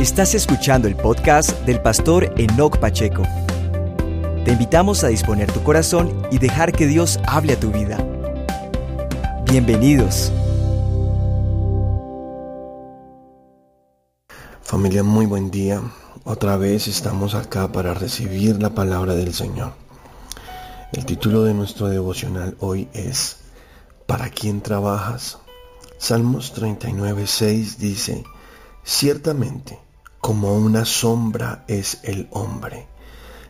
Estás escuchando el podcast del pastor Enoch Pacheco. Te invitamos a disponer tu corazón y dejar que Dios hable a tu vida. Bienvenidos. Familia, muy buen día. Otra vez estamos acá para recibir la palabra del Señor. El título de nuestro devocional hoy es ¿Para quién trabajas? Salmos 39, 6 dice, Ciertamente, como una sombra es el hombre.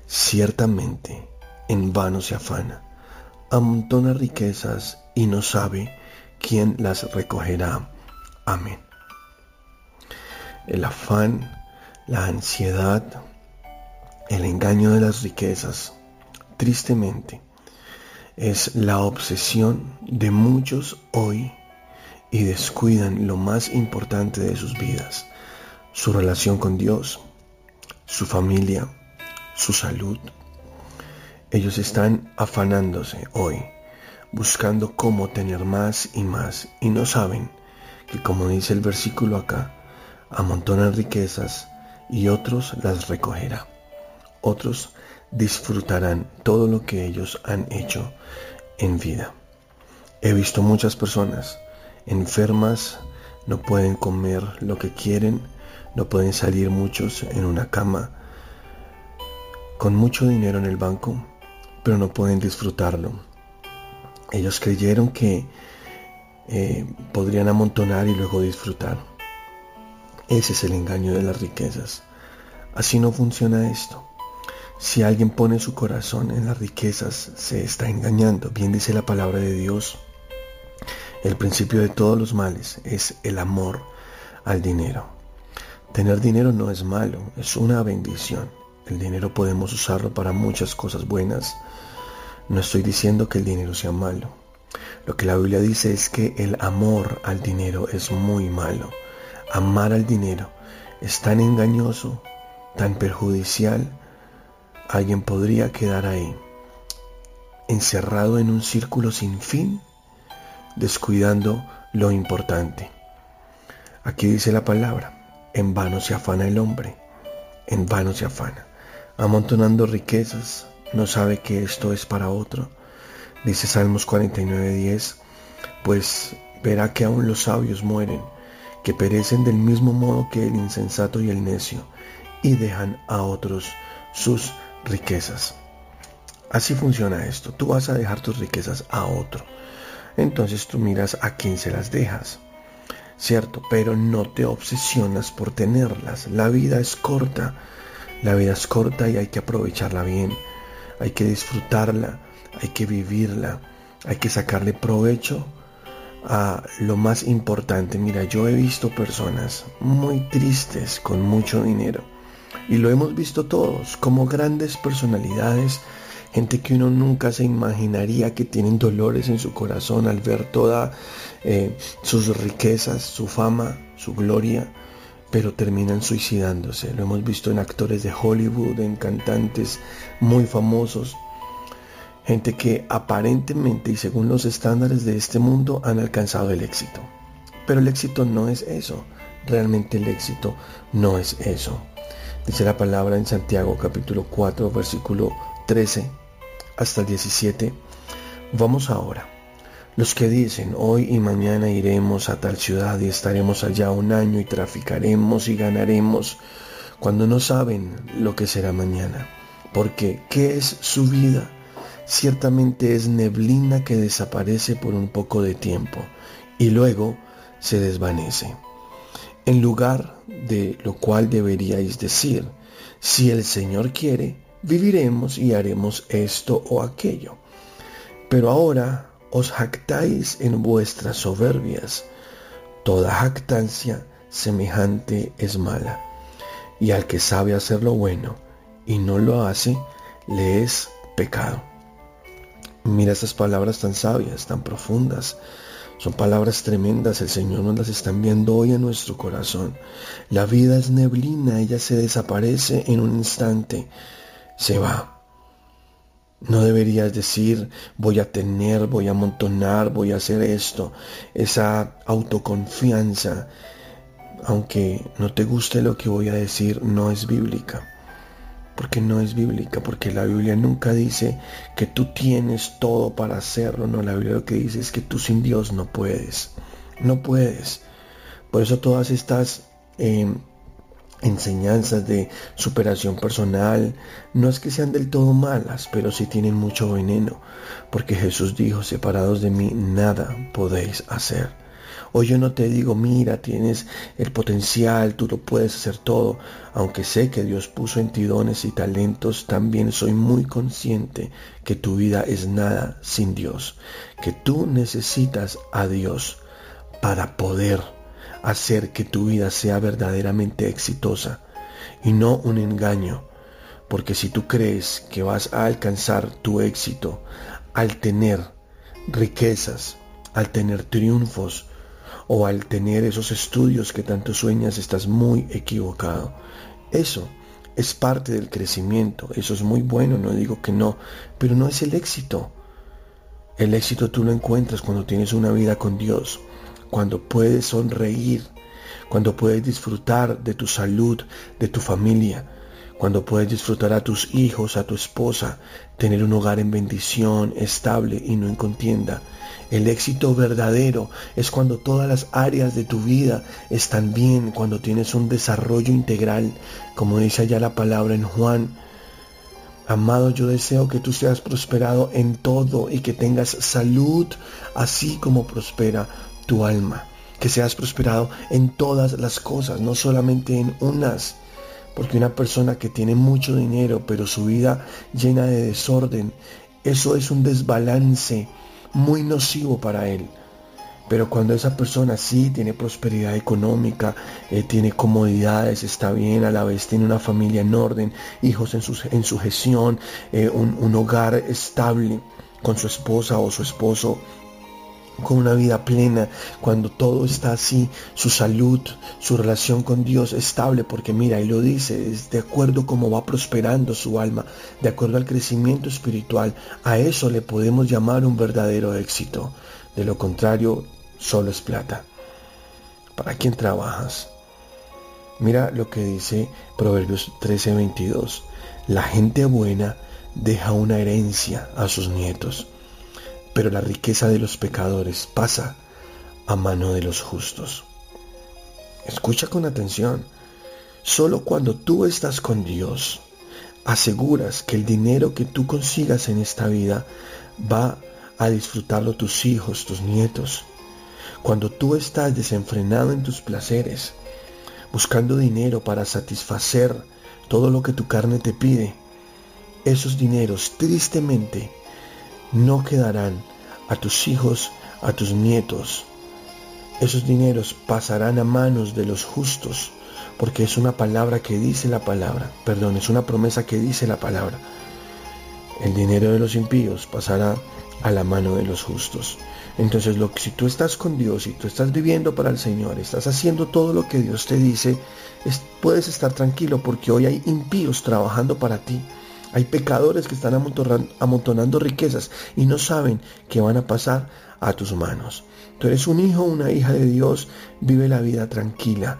Ciertamente, en vano se afana, amontona riquezas y no sabe quién las recogerá. Amén. El afán, la ansiedad, el engaño de las riquezas, tristemente, es la obsesión de muchos hoy y descuidan lo más importante de sus vidas, su relación con Dios, su familia, su salud. Ellos están afanándose hoy, buscando cómo tener más y más, y no saben que, como dice el versículo acá, amontonan riquezas y otros las recogerá. Otros disfrutarán todo lo que ellos han hecho en vida. He visto muchas personas enfermas, no pueden comer lo que quieren, no pueden salir muchos en una cama con mucho dinero en el banco, pero no pueden disfrutarlo. Ellos creyeron que eh, podrían amontonar y luego disfrutar. Ese es el engaño de las riquezas. Así no funciona esto. Si alguien pone su corazón en las riquezas, se está engañando. Bien dice la palabra de Dios. El principio de todos los males es el amor al dinero. Tener dinero no es malo, es una bendición. El dinero podemos usarlo para muchas cosas buenas. No estoy diciendo que el dinero sea malo. Lo que la Biblia dice es que el amor al dinero es muy malo. Amar al dinero es tan engañoso, tan perjudicial. Alguien podría quedar ahí, encerrado en un círculo sin fin, descuidando lo importante. Aquí dice la palabra, en vano se afana el hombre, en vano se afana, amontonando riquezas, no sabe que esto es para otro. Dice Salmos 49:10, pues verá que aún los sabios mueren, que perecen del mismo modo que el insensato y el necio, y dejan a otros sus riquezas. Así funciona esto, tú vas a dejar tus riquezas a otro. Entonces tú miras a quién se las dejas. ¿Cierto? Pero no te obsesionas por tenerlas. La vida es corta, la vida es corta y hay que aprovecharla bien, hay que disfrutarla, hay que vivirla, hay que sacarle provecho a lo más importante. Mira, yo he visto personas muy tristes con mucho dinero y lo hemos visto todos como grandes personalidades gente que uno nunca se imaginaría que tienen dolores en su corazón al ver todas eh, sus riquezas, su fama, su gloria, pero terminan suicidándose. Lo hemos visto en actores de Hollywood, en cantantes muy famosos, gente que aparentemente y según los estándares de este mundo han alcanzado el éxito. Pero el éxito no es eso, realmente el éxito no es eso. Dice la palabra en Santiago capítulo 4 versículo 13 hasta el 17. Vamos ahora. Los que dicen hoy y mañana iremos a tal ciudad y estaremos allá un año y traficaremos y ganaremos, cuando no saben lo que será mañana. Porque, ¿qué es su vida? Ciertamente es neblina que desaparece por un poco de tiempo y luego se desvanece. En lugar de lo cual deberíais decir, si el Señor quiere, viviremos y haremos esto o aquello. Pero ahora os jactáis en vuestras soberbias. Toda jactancia semejante es mala. Y al que sabe hacer lo bueno y no lo hace, le es pecado. Mira estas palabras tan sabias, tan profundas. Son palabras tremendas, el Señor nos las está enviando hoy a nuestro corazón. La vida es neblina, ella se desaparece en un instante se va. No deberías decir voy a tener, voy a amontonar, voy a hacer esto. Esa autoconfianza aunque no te guste lo que voy a decir, no es bíblica. Porque no es bíblica, porque la Biblia nunca dice que tú tienes todo para hacerlo. No, la Biblia lo que dice es que tú sin Dios no puedes. No puedes. Por eso todas estas eh, enseñanzas de superación personal no es que sean del todo malas, pero sí tienen mucho veneno, porque Jesús dijo, separados de mí, nada podéis hacer. Hoy yo no te digo, mira, tienes el potencial, tú lo puedes hacer todo. Aunque sé que Dios puso en ti dones y talentos, también soy muy consciente que tu vida es nada sin Dios, que tú necesitas a Dios para poder hacer que tu vida sea verdaderamente exitosa y no un engaño. Porque si tú crees que vas a alcanzar tu éxito al tener riquezas, al tener triunfos o al tener esos estudios que tanto sueñas, estás muy equivocado. Eso es parte del crecimiento, eso es muy bueno, no digo que no, pero no es el éxito. El éxito tú lo encuentras cuando tienes una vida con Dios, cuando puedes sonreír, cuando puedes disfrutar de tu salud, de tu familia, cuando puedes disfrutar a tus hijos, a tu esposa, tener un hogar en bendición, estable y no en contienda. El éxito verdadero es cuando todas las áreas de tu vida están bien, cuando tienes un desarrollo integral, como dice allá la palabra en Juan. Amado, yo deseo que tú seas prosperado en todo y que tengas salud, así como prospera tu alma, que seas prosperado en todas las cosas, no solamente en unas. Porque una persona que tiene mucho dinero, pero su vida llena de desorden, eso es un desbalance muy nocivo para él. Pero cuando esa persona sí tiene prosperidad económica, eh, tiene comodidades, está bien, a la vez tiene una familia en orden, hijos en, su, en sujeción, eh, un, un hogar estable con su esposa o su esposo con una vida plena, cuando todo está así, su salud, su relación con Dios estable, porque mira, y lo dice, es de acuerdo como va prosperando su alma, de acuerdo al crecimiento espiritual, a eso le podemos llamar un verdadero éxito. De lo contrario, solo es plata. ¿Para quién trabajas? Mira lo que dice Proverbios 13:22. La gente buena deja una herencia a sus nietos pero la riqueza de los pecadores pasa a mano de los justos. Escucha con atención. Solo cuando tú estás con Dios, aseguras que el dinero que tú consigas en esta vida va a disfrutarlo tus hijos, tus nietos. Cuando tú estás desenfrenado en tus placeres, buscando dinero para satisfacer todo lo que tu carne te pide, esos dineros tristemente no quedarán a tus hijos, a tus nietos. Esos dineros pasarán a manos de los justos, porque es una palabra que dice la palabra, perdón, es una promesa que dice la palabra. El dinero de los impíos pasará a la mano de los justos. Entonces, lo que, si tú estás con Dios y tú estás viviendo para el Señor, estás haciendo todo lo que Dios te dice, puedes estar tranquilo porque hoy hay impíos trabajando para ti. Hay pecadores que están amontonando riquezas y no saben que van a pasar a tus manos. Tú eres un hijo, una hija de Dios, vive la vida tranquila.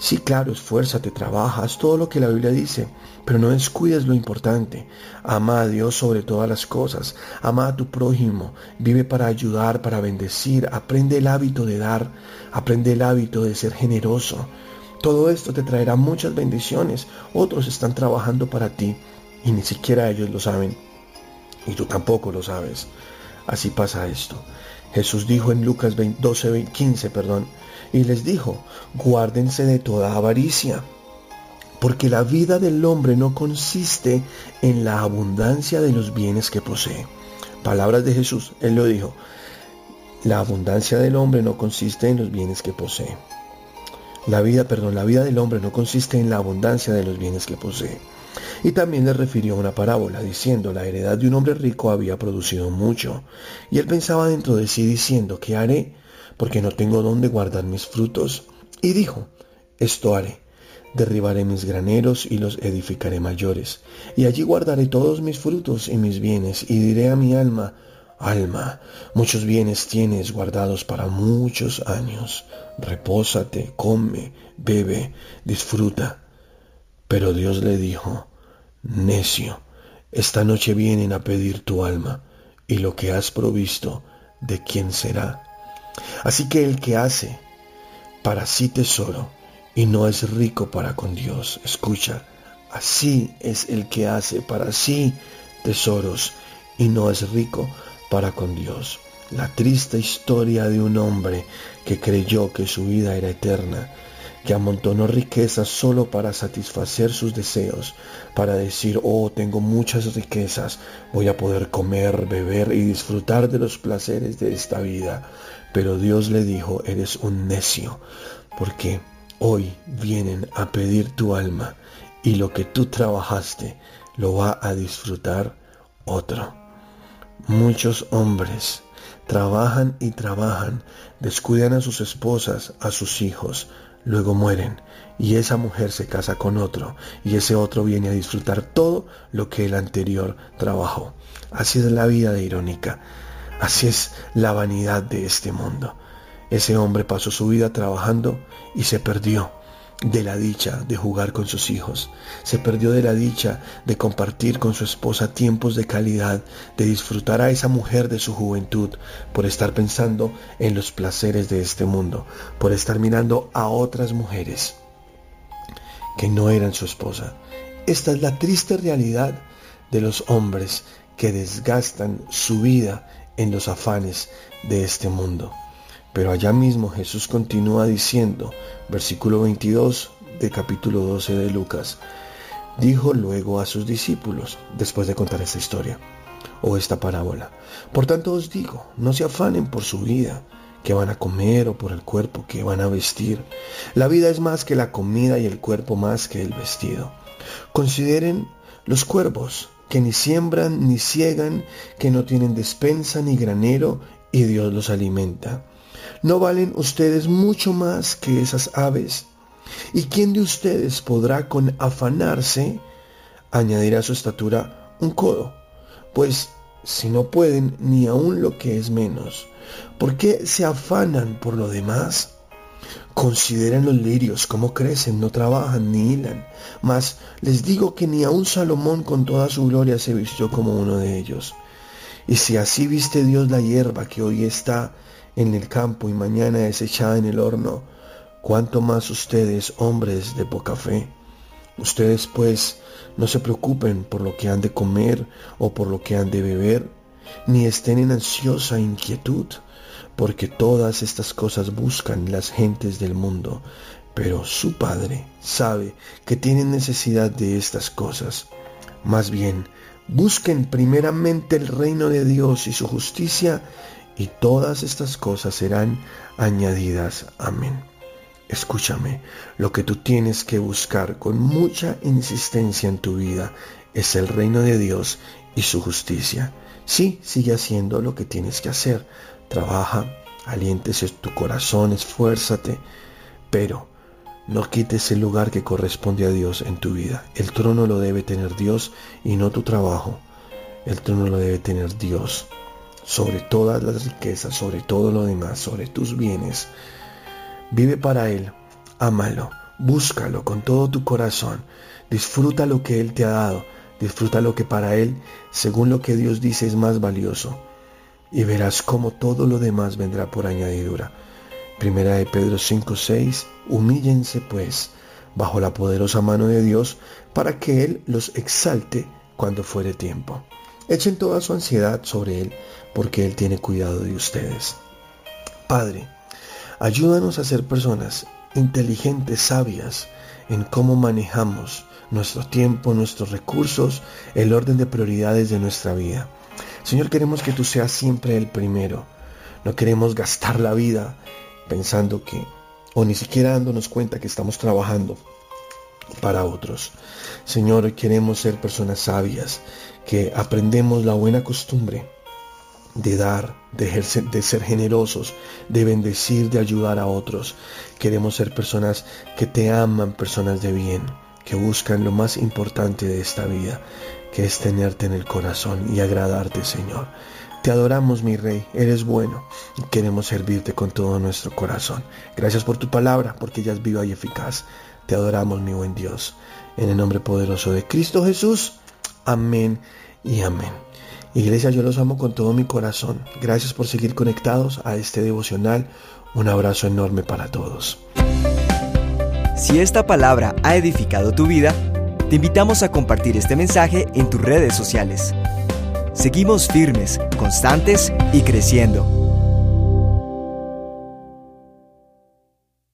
Sí, claro, esfuérzate, trabajas, todo lo que la Biblia dice, pero no descuides lo importante. Ama a Dios sobre todas las cosas, ama a tu prójimo, vive para ayudar, para bendecir, aprende el hábito de dar, aprende el hábito de ser generoso. Todo esto te traerá muchas bendiciones. Otros están trabajando para ti y ni siquiera ellos lo saben y tú tampoco lo sabes. Así pasa esto. Jesús dijo en Lucas 12, 15, perdón, y les dijo, guárdense de toda avaricia, porque la vida del hombre no consiste en la abundancia de los bienes que posee. Palabras de Jesús, él lo dijo, la abundancia del hombre no consiste en los bienes que posee. La vida, perdón, la vida del hombre no consiste en la abundancia de los bienes que posee. Y también le refirió una parábola, diciendo, la heredad de un hombre rico había producido mucho. Y él pensaba dentro de sí, diciendo, ¿qué haré? Porque no tengo dónde guardar mis frutos. Y dijo, esto haré. Derribaré mis graneros y los edificaré mayores. Y allí guardaré todos mis frutos y mis bienes. Y diré a mi alma, Alma, muchos bienes tienes guardados para muchos años. Repósate, come, bebe, disfruta. Pero Dios le dijo, necio, esta noche vienen a pedir tu alma, y lo que has provisto, ¿de quién será? Así que el que hace para sí tesoro y no es rico para con Dios, escucha, así es el que hace para sí tesoros y no es rico para con Dios. La triste historia de un hombre que creyó que su vida era eterna, que amontonó riquezas solo para satisfacer sus deseos, para decir, oh, tengo muchas riquezas, voy a poder comer, beber y disfrutar de los placeres de esta vida. Pero Dios le dijo, eres un necio, porque hoy vienen a pedir tu alma y lo que tú trabajaste lo va a disfrutar otro. Muchos hombres trabajan y trabajan, descuidan a sus esposas, a sus hijos, luego mueren y esa mujer se casa con otro y ese otro viene a disfrutar todo lo que el anterior trabajó. Así es la vida de irónica, así es la vanidad de este mundo. Ese hombre pasó su vida trabajando y se perdió de la dicha de jugar con sus hijos, se perdió de la dicha de compartir con su esposa tiempos de calidad, de disfrutar a esa mujer de su juventud, por estar pensando en los placeres de este mundo, por estar mirando a otras mujeres que no eran su esposa. Esta es la triste realidad de los hombres que desgastan su vida en los afanes de este mundo. Pero allá mismo Jesús continúa diciendo, versículo 22 de capítulo 12 de Lucas, dijo luego a sus discípulos, después de contar esta historia o esta parábola, por tanto os digo, no se afanen por su vida, que van a comer o por el cuerpo que van a vestir. La vida es más que la comida y el cuerpo más que el vestido. Consideren los cuervos, que ni siembran ni ciegan, que no tienen despensa ni granero, y Dios los alimenta. ¿No valen ustedes mucho más que esas aves? ¿Y quién de ustedes podrá con afanarse añadir a su estatura un codo? Pues si no pueden ni aun lo que es menos, ¿por qué se afanan por lo demás? Consideren los lirios cómo crecen, no trabajan ni hilan. Mas les digo que ni aun Salomón con toda su gloria se vistió como uno de ellos. Y si así viste Dios la hierba que hoy está en el campo y mañana es echada en el horno, cuanto más ustedes, hombres de poca fe. Ustedes pues no se preocupen por lo que han de comer o por lo que han de beber, ni estén en ansiosa inquietud, porque todas estas cosas buscan las gentes del mundo, pero su Padre sabe que tienen necesidad de estas cosas. Más bien, busquen primeramente el reino de Dios y su justicia, y todas estas cosas serán añadidas. Amén. Escúchame, lo que tú tienes que buscar con mucha insistencia en tu vida es el reino de Dios y su justicia. Sí, sigue haciendo lo que tienes que hacer. Trabaja, aliéntese tu corazón, esfuérzate, pero no quites el lugar que corresponde a Dios en tu vida. El trono lo debe tener Dios y no tu trabajo. El trono lo debe tener Dios sobre todas las riquezas, sobre todo lo demás, sobre tus bienes. Vive para Él, ámalo, búscalo con todo tu corazón, disfruta lo que Él te ha dado, disfruta lo que para Él, según lo que Dios dice, es más valioso, y verás cómo todo lo demás vendrá por añadidura. Primera de Pedro 5:6, humíllense pues bajo la poderosa mano de Dios para que Él los exalte cuando fuere tiempo. Echen toda su ansiedad sobre Él, porque Él tiene cuidado de ustedes. Padre, ayúdanos a ser personas inteligentes, sabias, en cómo manejamos nuestro tiempo, nuestros recursos, el orden de prioridades de nuestra vida. Señor, queremos que tú seas siempre el primero. No queremos gastar la vida pensando que, o ni siquiera dándonos cuenta que estamos trabajando para otros. Señor, queremos ser personas sabias, que aprendemos la buena costumbre de dar, de, de ser generosos, de bendecir, de ayudar a otros. Queremos ser personas que te aman, personas de bien, que buscan lo más importante de esta vida, que es tenerte en el corazón y agradarte, Señor. Te adoramos, mi Rey, eres bueno y queremos servirte con todo nuestro corazón. Gracias por tu palabra, porque ella es viva y eficaz. Te adoramos, mi buen Dios. En el nombre poderoso de Cristo Jesús. Amén y amén. Iglesia, yo los amo con todo mi corazón. Gracias por seguir conectados a este devocional. Un abrazo enorme para todos. Si esta palabra ha edificado tu vida, te invitamos a compartir este mensaje en tus redes sociales. Seguimos firmes, constantes y creciendo.